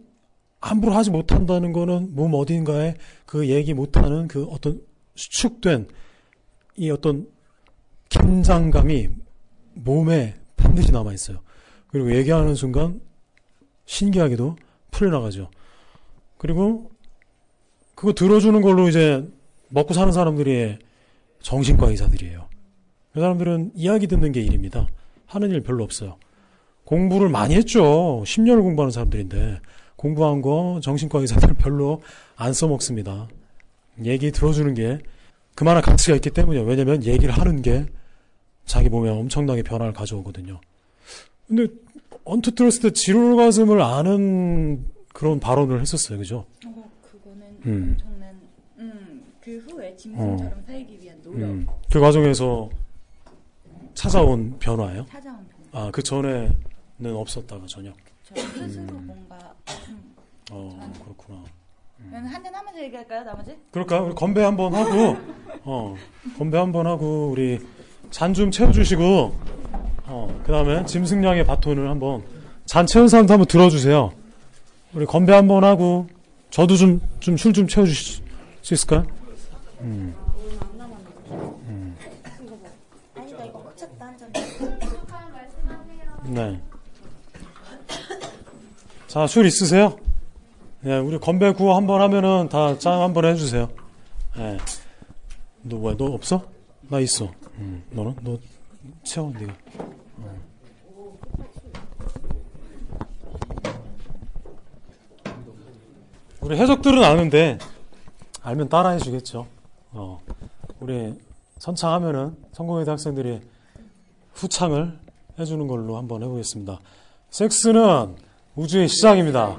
함부로 하지 못한다는 거는 몸 어딘가에 그 얘기 못하는 그 어떤 수축된 이 어떤 긴장감이 몸에 반드시 남아있어요. 그리고 얘기하는 순간 신기하게도 풀려나가죠. 그리고 그거 들어주는 걸로 이제 먹고 사는 사람들이 정신과 의사들이에요. 그 사람들은 이야기 듣는 게 일입니다. 하는 일 별로 없어요. 공부를 많이 했죠. 10년을 공부하는 사람들인데 공부한 거 정신과 의사들은 별로 안 써먹습니다. 얘기 들어주는 게 그만한 가치가 있기 때문이에요. 왜냐면 얘기를 하는 게 자기 몸에 엄청나게 변화를 가져오거든요. 근데 언뜻 들었을 때 지루가슴을 아는 그런 발언을 했었어요. 그죠? 어, 그거는 음. 음, 그 후에 짐승처럼 살기 위한 노력. 음, 그 과정에서 찾아온 변화예요? 찾아온 변화. 아, 그 전에는 없었다가 전혀. 저 스스로 뭔가 음, 어, 그렇구나. 한잔 하면서 얘기할까요, 나머지? 그럴까? 우리 건배 한번 하고, 어, 건배 한번 하고, 우리 잔 좀 채워주시고, 어, 그 다음에 짐승량의 바톤을 한번, 잔 채운 사람도 한번 들어주세요. 우리 건배 한번 하고, 저도 좀, 좀 술 좀 채워주실 수 있을까요? 음. 포착도 한 점. 네. 자, 술 있으세요? 네, 우리 건배 구호 한번 하면은 다짠한번 해주세요. 네. 너 뭐야? 너 없어? 나 있어. 음, 너는? 너 채워, 네가. 어. 우리 해적들은 아는데 알면 따라해 주겠죠. 어. 우리 선창하면은 성공회대 학생들이 후창을 해주는 걸로 한번 해보겠습니다. 섹스는 우주의 시작입니다.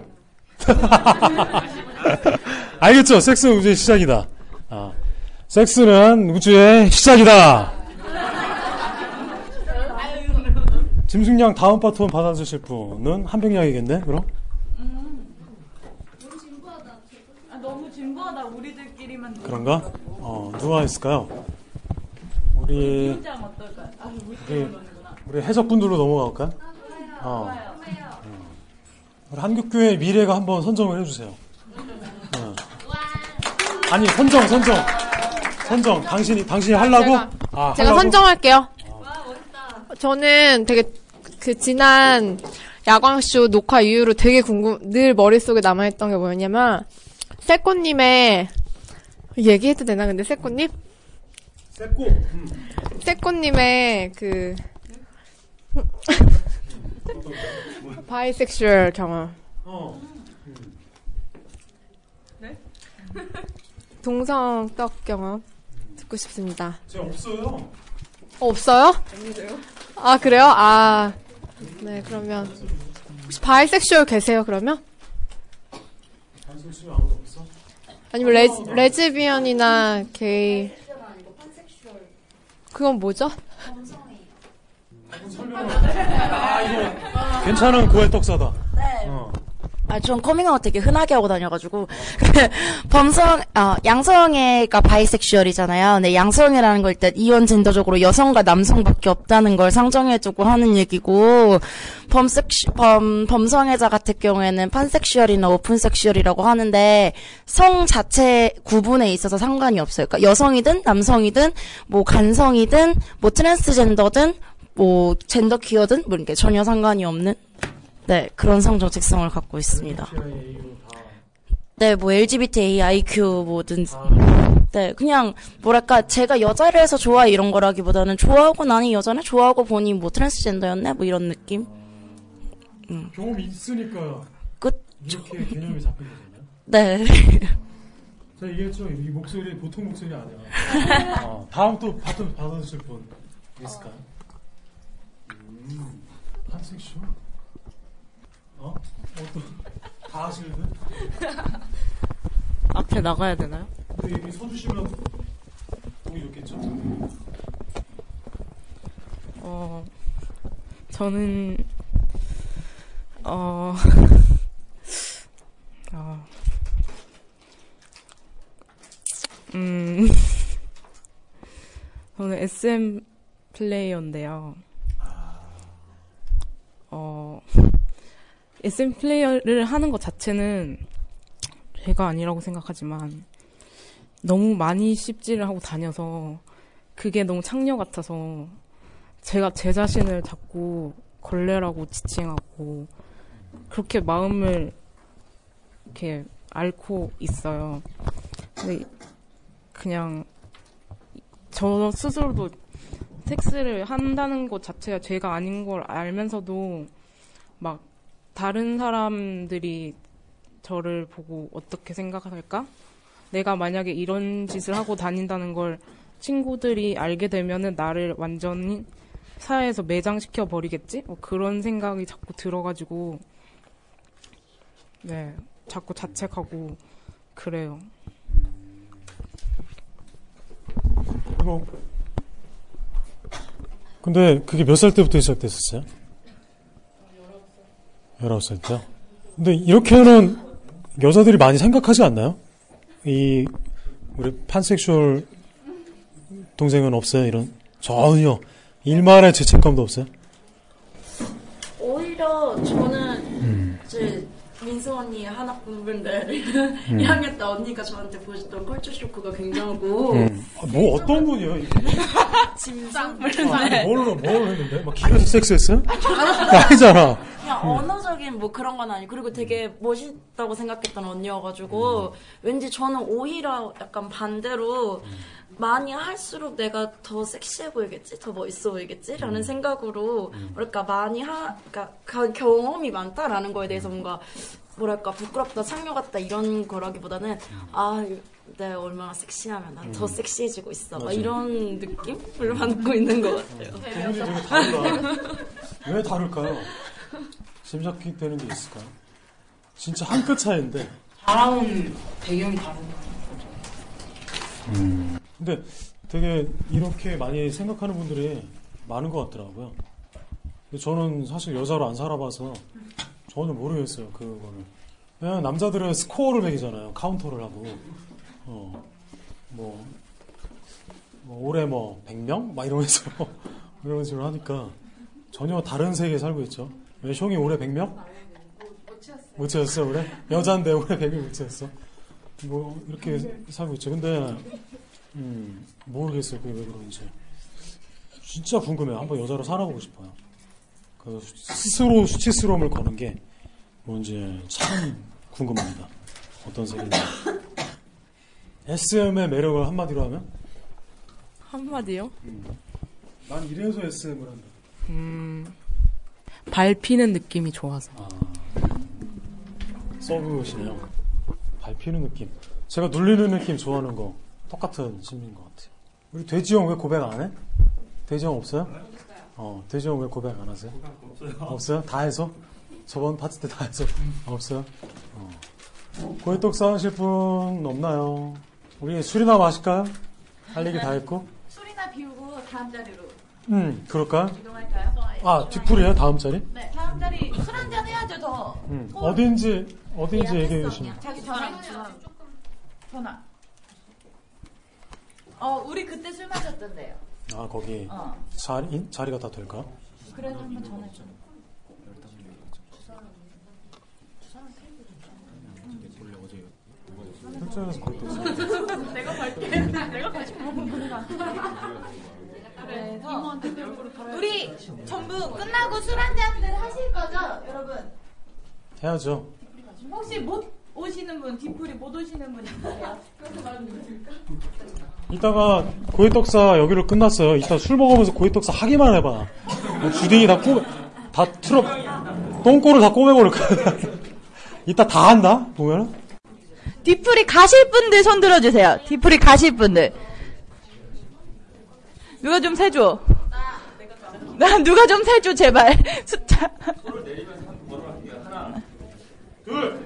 알겠죠? 섹스는 우주의 시작이다. 아, 섹스는 우주의 시작이다. 짐승양 다음 바톤 받아주실 분은 한병양이겠네, 그럼? 아, 너무 진부하다 우리들끼리만. 그런가? 어, 누가 있을까요? 우리, 우리 우리, 해적분들로 넘어갈까요? 어. 음. 우리 한국교회 미래가 한번 선정을 해주세요. 어. 아니, 선정, 선정. 선정. 당신이, 당신이 하려고? 아, 제가 하려고? 선정할게요. 저는 되게 그 지난 야광쇼 녹화 이후로 되게 궁금, 늘 머릿속에 남아있던 게 뭐였냐면, 세꼬님의, 얘기해도 되나, 근데 세꼬님? 세꼬. 세꼬님의 그, bisexual 경험. 어. 동성 떡 경험. 듣고 싶습니다. 제 없어요. 어, 없어요? 아, 그래요? 아, 네, 그러면. 혹시 bisexual 계세요, 그러면? 단순 아무도 없어? 아니면 레, 레즈비언이나 게이. 그건 뭐죠? 괜찮은 고해 떡사다. 네. 어. 아, 전 커밍아웃 되게 흔하게 하고 다녀가지고. 범성, 아, 양성애가 bisexual이잖아요. 근데 양성애라는 걸 일단 이원 젠더적으로 여성과 남성밖에 없다는 걸 상정해두고 하는 얘기고, 범섹슈, 범, 범성애자 같은 경우에는 판섹슈얼이나 오픈섹슈얼이라고 하는데, 성 자체 구분에 있어서 상관이 없어요. 그러니까 여성이든 남성이든, 뭐 간성이든, 뭐 트랜스젠더든, 뭐 젠더 퀴어든, 뭐 이렇게 전혀 상관이 없는 네, 그런 성적 특성을 갖고 있습니다. 네, 뭐 LGBTIQ 뭐든 네, 그냥 뭐랄까 제가 여자를 해서 좋아 이런 거라기보다는 좋아하고 나니 여자네 좋아하고 보니 뭐 트랜스젠더였네 뭐 이런 느낌. 음. 경험이 있으니까 끝. 이렇게 개념이 잡힌 거잖아요. 네. 제가 얘기했죠. 이 목소리 보통 목소리 아니야. 어, 다음 또 바톤 받아주실 분 있을까요? 음, 한섹슈? 어? 어떤 다 하시는데? 앞에 나가야 되나요? 근데 여기 서주시면 보기 좋겠죠? 어, 저는, 어, 어, 음, 저는 SM 플레이어인데요. 어, SM 플레이어를 하는 것 자체는 죄가 아니라고 생각하지만 너무 많이 씹질을 하고 다녀서 그게 너무 창녀 같아서 제가 제 자신을 자꾸 걸레라고 지칭하고 그렇게 마음을 이렇게 앓고 있어요. 근데 그냥 저 스스로도 섹스를 한다는 것 자체가 죄가 아닌 걸 알면서도 막 다른 사람들이 저를 보고 어떻게 생각할까? 내가 만약에 이런 짓을 하고 다닌다는 걸 친구들이 알게 되면은 나를 완전히 사회에서 매장시켜 버리겠지? 뭐 그런 생각이 자꾸 들어가지고 네 자꾸 자책하고 그래요. 그리고 근데 그게 몇 살 때부터 시작됐었어요? 19살 때요? 근데 이렇게는 여자들이 많이 생각하지 않나요? 이 우리 판섹슈얼 동생은 없어요? 이런 전혀 일말의 죄책감도 없어요? 오히려 저는 음. 이제 민수 언니의 한학분들 음. 1학년 때 언니가 저한테 보여줬던 컬처 쇼크가 굉장하고 음. 아, 뭐 어떤 분이에요? 짐상 아니, 뭘로 뭘 했는데? 막 길에서 섹스했어요? 아니잖아. 그냥 음. 언어적인 뭐 그런 건 아니고 그리고 되게 멋있다고 생각했던 언니여가지고 음. 왠지 저는 오히려 약간 반대로 많이 할수록 내가 더 섹시해 보이겠지, 더 멋있어 보이겠지라는 음. 생각으로 뭐랄까 많이 하, 그러니까 가- 경험이 많다라는 거에 대해서 뭔가 뭐랄까 부끄럽다, 상녀 같다 이런 거라기보다는 아 내가 얼마나 섹시하면 난더 음. 섹시해지고 있어, 막 맞아요. 이런 느낌을 받고 있는 것 같아요. 두 분이 되게 다르다. 왜 다를까요? 짐작되는 게 있을까요? 진짜 한 끗 차이인데. 자라온 배경이 다른 거 음. 근데 되게 이렇게 많이 생각하는 분들이 많은 것 같더라고요. 근데 저는 사실 여자로 안 살아봐서 전혀 모르겠어요, 그거를. 그냥 남자들은 스코어를 매기잖아요. 카운터를 하고. 어, 뭐, 뭐 올해 뭐 100명? 막 이러면서 이런 식으로 하니까 전혀 다른 세계에 살고 있죠. 왜 형이 올해 100명? 못 채웠어 올해? 여잔데 올해 100명 못 채웠어? 뭐 이렇게 살고 있죠. 근데 음, 모르겠어요. 그게 왜 그런지. 진짜 궁금해요. 한번 여자로 살아보고 싶어요. 그 스스로 수치스러움을 거는 게 뭔지 참 궁금합니다. 어떤 세계인지. SM의 매력을 한마디로 하면? 한마디요? 난 이래서 SM을 한다. 음, 밟히는 느낌이 좋아서. 서브시네요. 밟히는 느낌. 제가 눌리는 느낌 좋아하는 거 똑같은 심리인 것 같아요. 우리 돼지형 왜 고백 안 해? 돼지형 없어요? 어, 돼지형 왜 고백 안 하세요? 없어요. 없어요? 다 해서? 저번 파티 때다 해서? 없어요? 어. 고해떡 하실 분 없나요? 우리 술이나 마실까요? 할 얘기 다 했고? 술이나 비우고 다음 자리로 음, 그럴까요? 이동할까요? 아, 뒤풀이에요? 다음 자리? 네, 다음 자리 술 한잔 해야죠 더. 음, 어딘지, 어딘지 얘기해 주시면. 자기 전화 전화. 어, 우리 그때 술 마셨던데요. 아, 거기 어. 자리, 자리가 다 될까? 그래서 한번 전화줘. 혈전에서 고해떡 내가 갈게. 내가 갈게. 그래서 우리 전부 끝나고 술 한잔들 하실 거죠, 여러분? 해야죠. 혹시 못 오시는 분, 뒤풀이 못 오시는 분 있으세요? 그렇게 말하면 될까? 이따가 고해떡사 여기로 끝났어요. 이따 술 먹으면서 고해떡사 하기만 해봐. 주둥이 다 꼬매, 다 틀어, 똥꼬를 다 꼬매버릴 거야. 이따 다 한다? 보면은? 뒤풀이 가실 분들 손 들어주세요. 뒤풀이 가실 분들. 누가 좀 세줘. 나 누가 좀 세줘 제발 숫자. 둘, 셋, 넷,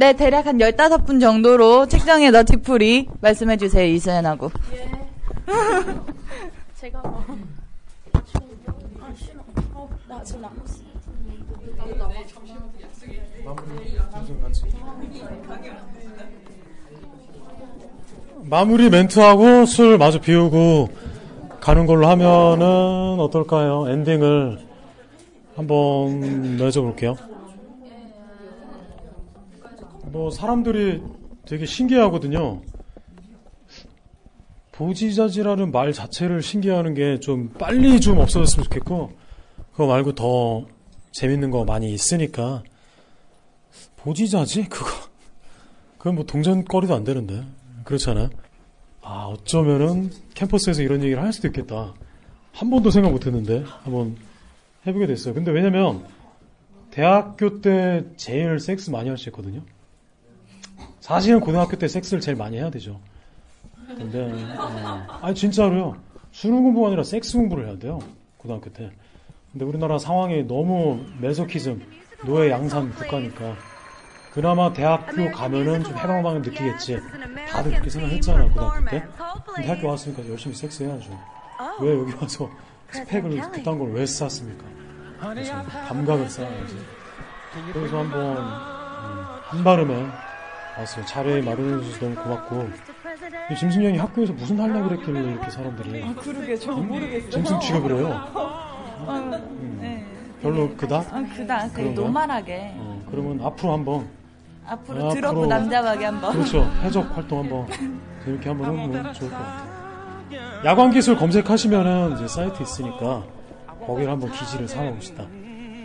네, 대략 한 15분 정도로 책장에 넣 뒤풀이 말씀해주세요, 이수연하고. 제가 뭐. 아 싫어. 어, 나 지금 나고 있어. 마무리 멘트하고 술 마저 비우고 가는 걸로 하면은 어떨까요? 엔딩을 한번 내줘 볼게요. 뭐 사람들이 되게 신기하거든요. 보지자지라는 말 자체를 신기해하는 게 좀 빨리 좀 없어졌으면 좋겠고 그거 말고 더 재밌는 거 많이 있으니까 보지자지 그거 그건 뭐 동전거리도 안 되는데 그렇잖아요. 아 어쩌면은 캠퍼스에서 이런 얘기를 할 수도 있겠다. 한 번도 생각 못 했는데 한번 해보게 됐어요. 근데 왜냐면 대학교 때 제일 섹스 많이 할 수 있거든요. 사실은 고등학교 때 섹스를 제일 많이 해야 되죠. 근데 어, 아니 진짜로요. 수능 공부가 아니라 섹스 공부를 해야 돼요. 고등학교 때. 근데 우리나라 상황이 너무 메소키즘, 노예 양산 국가니까 그나마 대학교 가면은 좀 해방감을 느끼겠지. 다들 그렇게 생각했잖아 고등학교 때. 근데 대학교 왔으니까 열심히 섹스 해야죠. 왜 여기 와서 스펙을 그딴 걸 왜 쌓았습니까? 그래서 감각을 쌓아야지. 그래서 한번 음, 한 발음에 왔어요. 자리에 마련해 주셔서 너무 고맙고 이 짐승 형이 학교에서 무슨 하려고 그랬길래 이렇게 사람들이 아, 그러게, 저 모르겠어요. 짐승 취급을 해요. 어, 네. 별로 그닥? 아, 그다, 그 그런가요? 노멀하게. 어, 그러면 앞으로 한번 앞으로 앞으로- 드러프 남자박이 한번. 그렇죠. 해적 활동 한번 재밌게 한번 해보면 좋을 것 같아요. 야광 기술 검색하시면은 이제 사이트 있으니까 거기를 한번 기지를 삼아봅시다.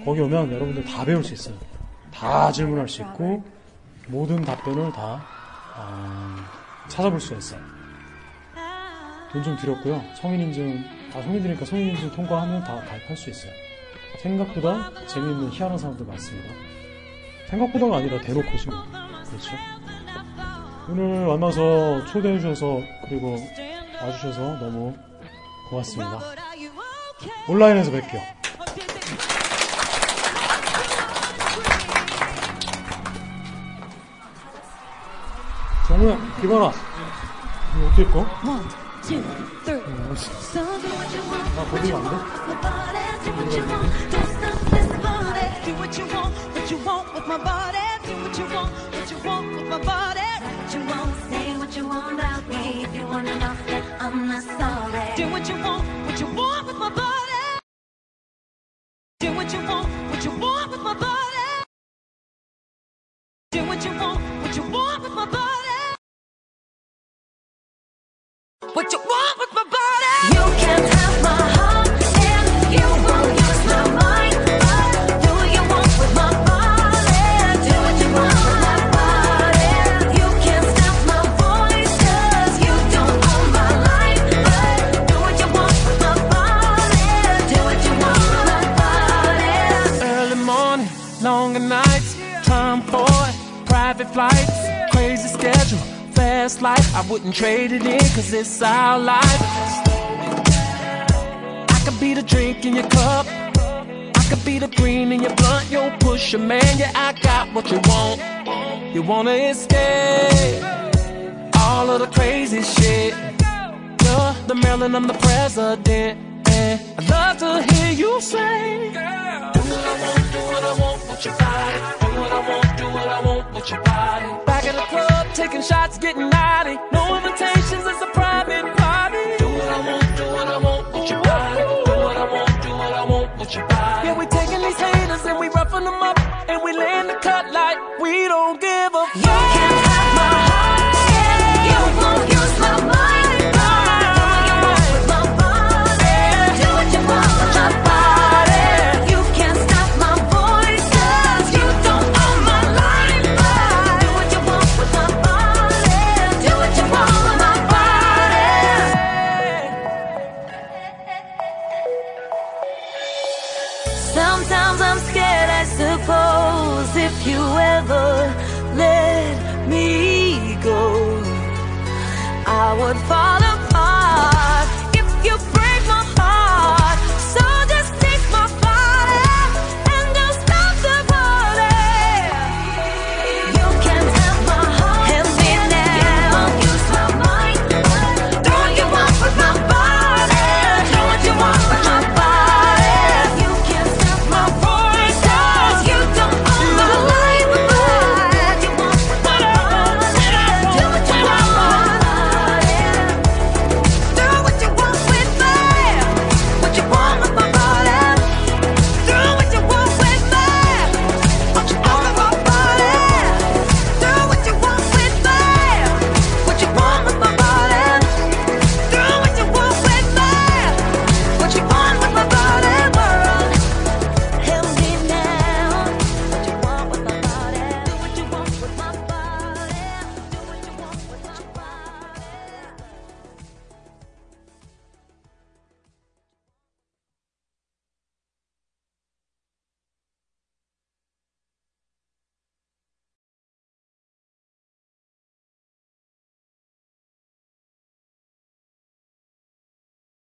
거기 오면 여러분들 다 배울 수 있어요. 다 질문할 수 있고 모든 답변을 다 아, 찾아볼 수 있어요. 돈좀 들였고요. 성인 인증 다 성인이니까 성인 인증 통과하면 다 가입할 수 있어요. 생각보다 재미있는 희한한 사람들 많습니다. 생각보다가 아니라 대놓고 지금 그렇죠. 오늘 만나서 초대해 주셔서 그리고 와주셔서 너무 고맙습니다. 온라인에서 뵐게요. 정우야, 기봐라. 이거 어떻게 꺼? 나 거기가 안 돼? Do what you want, what you want with my body. Do what you want, what you want with my body. What you want, say what you want about me. If you wanna know that I'm not sorry. Do what you want, what you want with my body. Do what you want, what you want life. Trade it in cause it's our life. I could be the drink in your cup. I could be the green in your blunt, yo pusher man. Yeah, I got what you want. You wanna escape all of the crazy shit. You're the Maryland, I'm the president. And I'd love to hear you say, what I want, with your body. Do what I want, do what I want with your body. Back at the club, taking shots, getting naughty. No invitations, it's a private party. Do what I want, do what I want with your body. Do what I want, do what I want with your body. Yeah, we taking these haters and we roughing them up. And we laying the cut like we don't give a fuck. You if you ever let me go, I would fall